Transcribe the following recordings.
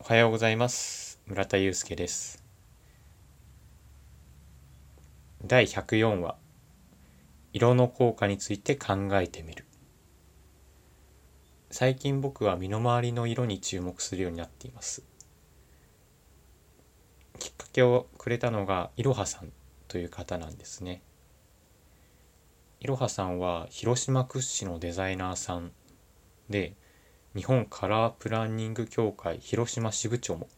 おはようございます。村田祐介です。第104話。色の効果について考えてみる。最近僕は身の回りの色に注目するようになっています。きっかけをくれたのがいろはさんという方なんですね。いろはさんは広島屈指のデザイナーさんで日本カラープランニング協会広島支部長も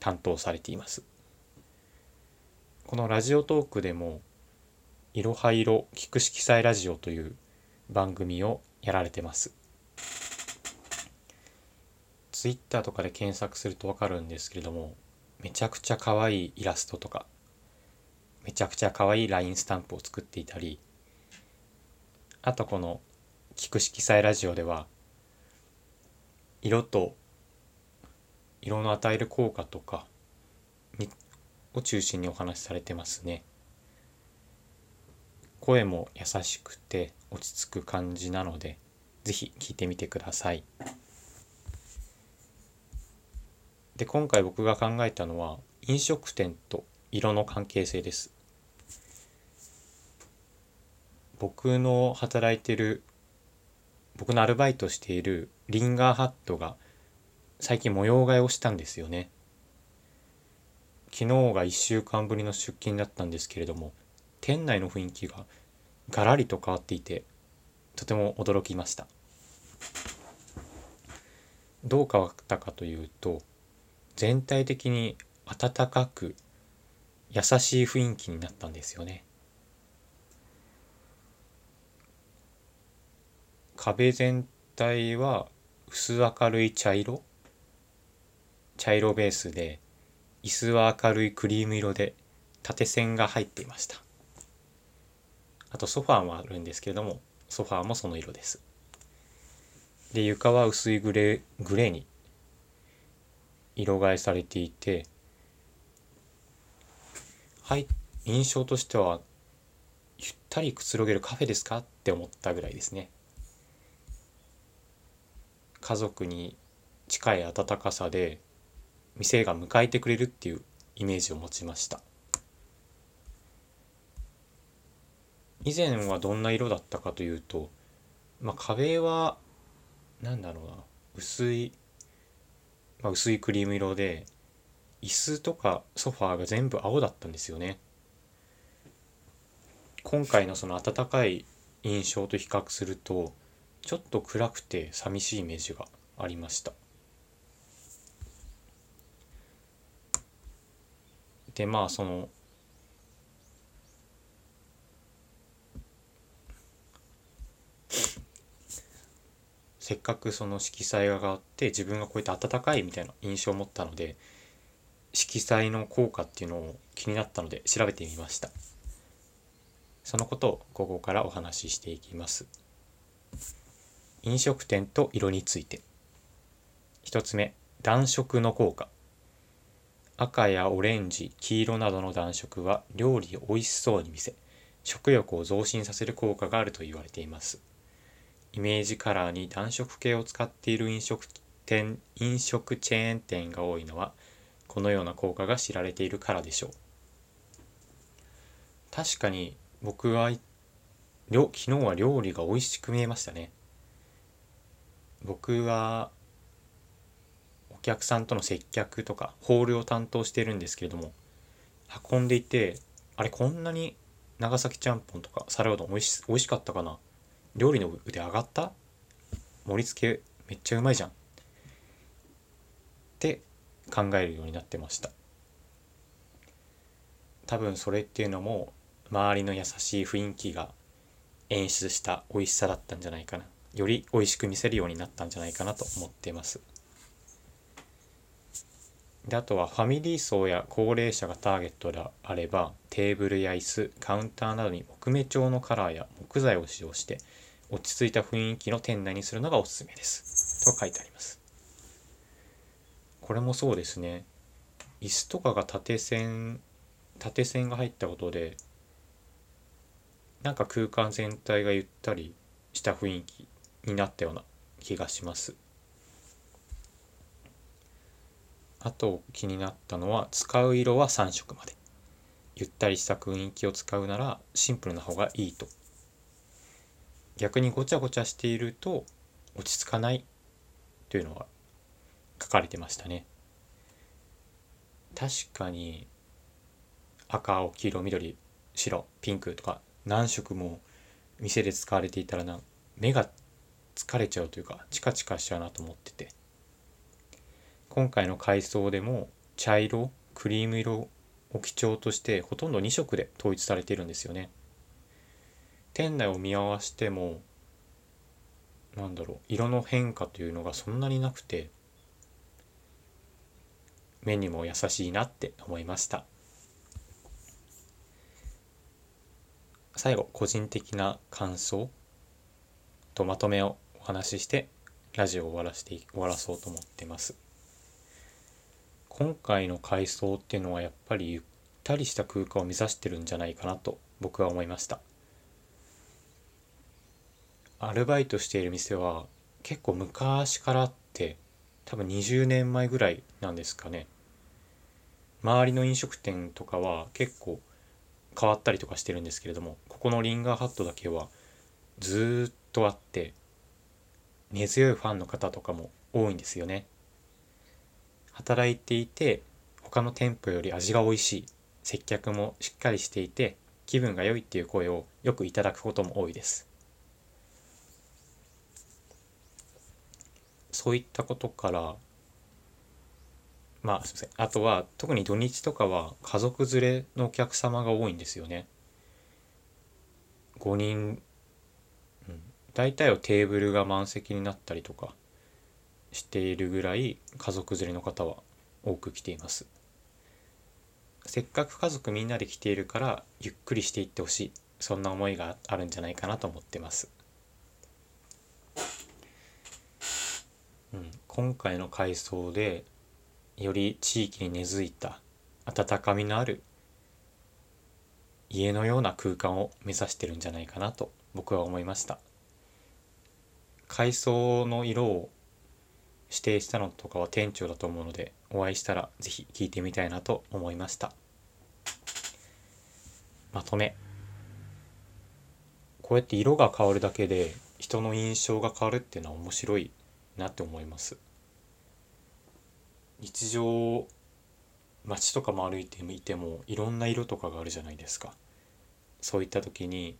担当されています。このラジオトークでも「いろは色聞く色彩ラジオ」という番組をやられてます。ツイッターとかで検索するとわかるんですけれどもめちゃくちゃ可愛いイラストとかめちゃくちゃ可愛い LINE スタンプを作っていたりあとこの「聞く色彩ラジオ」では色と色の与える効果とかにを中心にお話しされてますね。声も優しくて落ち着く感じなので是非聞いてみてください。で今回僕が考えたのは飲食店と色の関係性です。僕の働いてる僕のアルバイトしているリンガーハットが最近模様替えをしたんですよね。昨日が1週間ぶりの出勤だったんですけれども店内の雰囲気がガラリと変わっていてとても驚きました。どう変わったかというと全体的に温かく優しい雰囲気になったんですよね。壁全体は薄明るい茶色？茶色ベースで椅子は明るいクリーム色で縦線が入っていました。あとソファーもあるんですけれどもソファーもその色です。で床は薄いグレーグレーに色替えされていてはい印象としてはゆったりくつろげるカフェですか？って思ったぐらいですね。家族に近い温かさで店が迎えてくれるっていうイメージを持ちました。以前はどんな色だったかというと、まあ、壁は何だろうな薄い、まあ、薄いクリーム色で椅子とかソファーが全部青だったんですよね。今回のその温かい印象と比較するとちょっと暗くて寂しいイメージがありました。でまあそのせっかくその色彩画があって自分がこうやって温かいみたいな印象を持ったので色彩の効果っていうのを気になったので調べてみました。そのことを午後からお話ししていきます。飲食店と色について。1つ目暖色の効果。赤やオレンジ黄色などの暖色は料理を美味しそうに見せ食欲を増進させる効果があると言われています。イメージカラーに暖色系を使っている飲食店飲食チェーン店が多いのはこのような効果が知られているからでしょう。確かに僕は昨日は料理が美味しく見えましたね。僕はお客さんとの接客とかホールを担当してるんですけれども運んでいてあれこんなに長崎ちゃんぽんとか皿うどん美味し美味しかったかな？料理の腕上がった？盛り付けめっちゃうまいじゃん。って考えるようになってました。多分それっていうのも周りの優しい雰囲気が演出した美味しさだったんじゃないかな。より美味しく見せるようになったんじゃないかなと思っています。であとはファミリー層や高齢者がターゲットであればテーブルや椅子カウンターなどに木目調のカラーや木材を使用して落ち着いた雰囲気の店内にするのがおすすめです。と書いてあります。これもそうですね。椅子とかが縦線縦線が入ったことでなんか空間全体がゆったりした雰囲気になったような気がします。あと気になったのは使う色は3色まで。ゆったりした雰囲気を使うならシンプルな方がいいと。逆にごちゃごちゃしていると落ち着かないというのが書かれてましたね。確かに赤青黄色緑白ピンクとか何色も店で使われていたらな目が疲れちゃうというかチカチカしちゃうなと思ってて。今回の改装でも茶色クリーム色を基調としてほとんど2色で統一されてるんですよね。店内を見合わせてもなんだろう色の変化というのがそんなになくて目にも優しいなって思いました。最後個人的な感想とまとめを話ししてラジオを終わらせて終わらそうと思ってます。今回の改装っていうのはやっぱりゆったりした空間を目指してるんじゃないかなと僕は思いました。アルバイトしている店は結構昔からあって多分20年前ぐらいなんですかね。周りの飲食店とかは結構変わったりとかしてるんですけれどもここのリンガーハットだけはずっとあって根強いファンの方とかも多いんですよね。働いていて他の店舗より味が美味しい接客もしっかりしていて気分が良いっていう声をよくいただくことも多いです。そういったことからまあすいません。あとは特に土日とかは家族連れのお客様が多いんですよね。5人、大体はテーブルが満席になったりとかしているぐらい家族連れの方は多く来ています。せっかく家族みんなで来ているからゆっくりしていってほしい。そんな思いがあるんじゃないかなと思ってます、うん、今回の改装でより地域に根付いた温かみのある家のような空間を目指してるんじゃないかなと僕は思いました。改装の色を指定したのとかは店長だと思うのでお会いしたら是非聞いてみたいなと思いました。まとめ。こうやって色が変わるだけで人の印象が変わるっていうのは面白いなって思います。日常街とかも歩いてみてもいろんな色とかがあるじゃないですか。そういった時に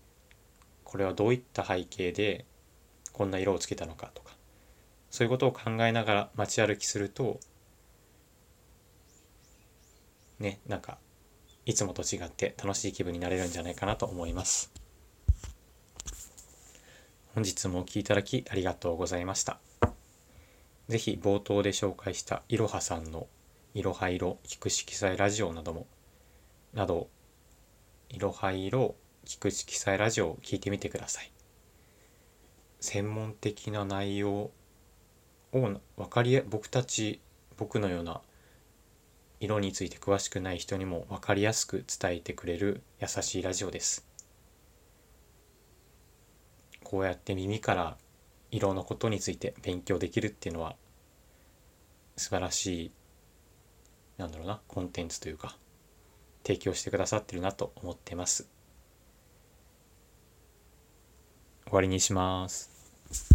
これはどういった背景でこんな色をつけたのかとかそういうことを考えながら街歩きするとねなんかいつもと違って楽しい気分になれるんじゃないかなと思います。本日もお聴きいただきありがとうございました。是非冒頭で紹介したいろはさんのいろは色聞く色彩ラジオなどもなどいろは色聞く色彩ラジオを聞いてみてください。専門的な内容を分かり僕たち僕のような色について詳しくない人にも分かりやすく伝えてくれる優しいラジオです。こうやって耳から色のことについて勉強できるっていうのは素晴らしいなんだろうなコンテンツというか提供してくださってるなと思ってます。終わりにします。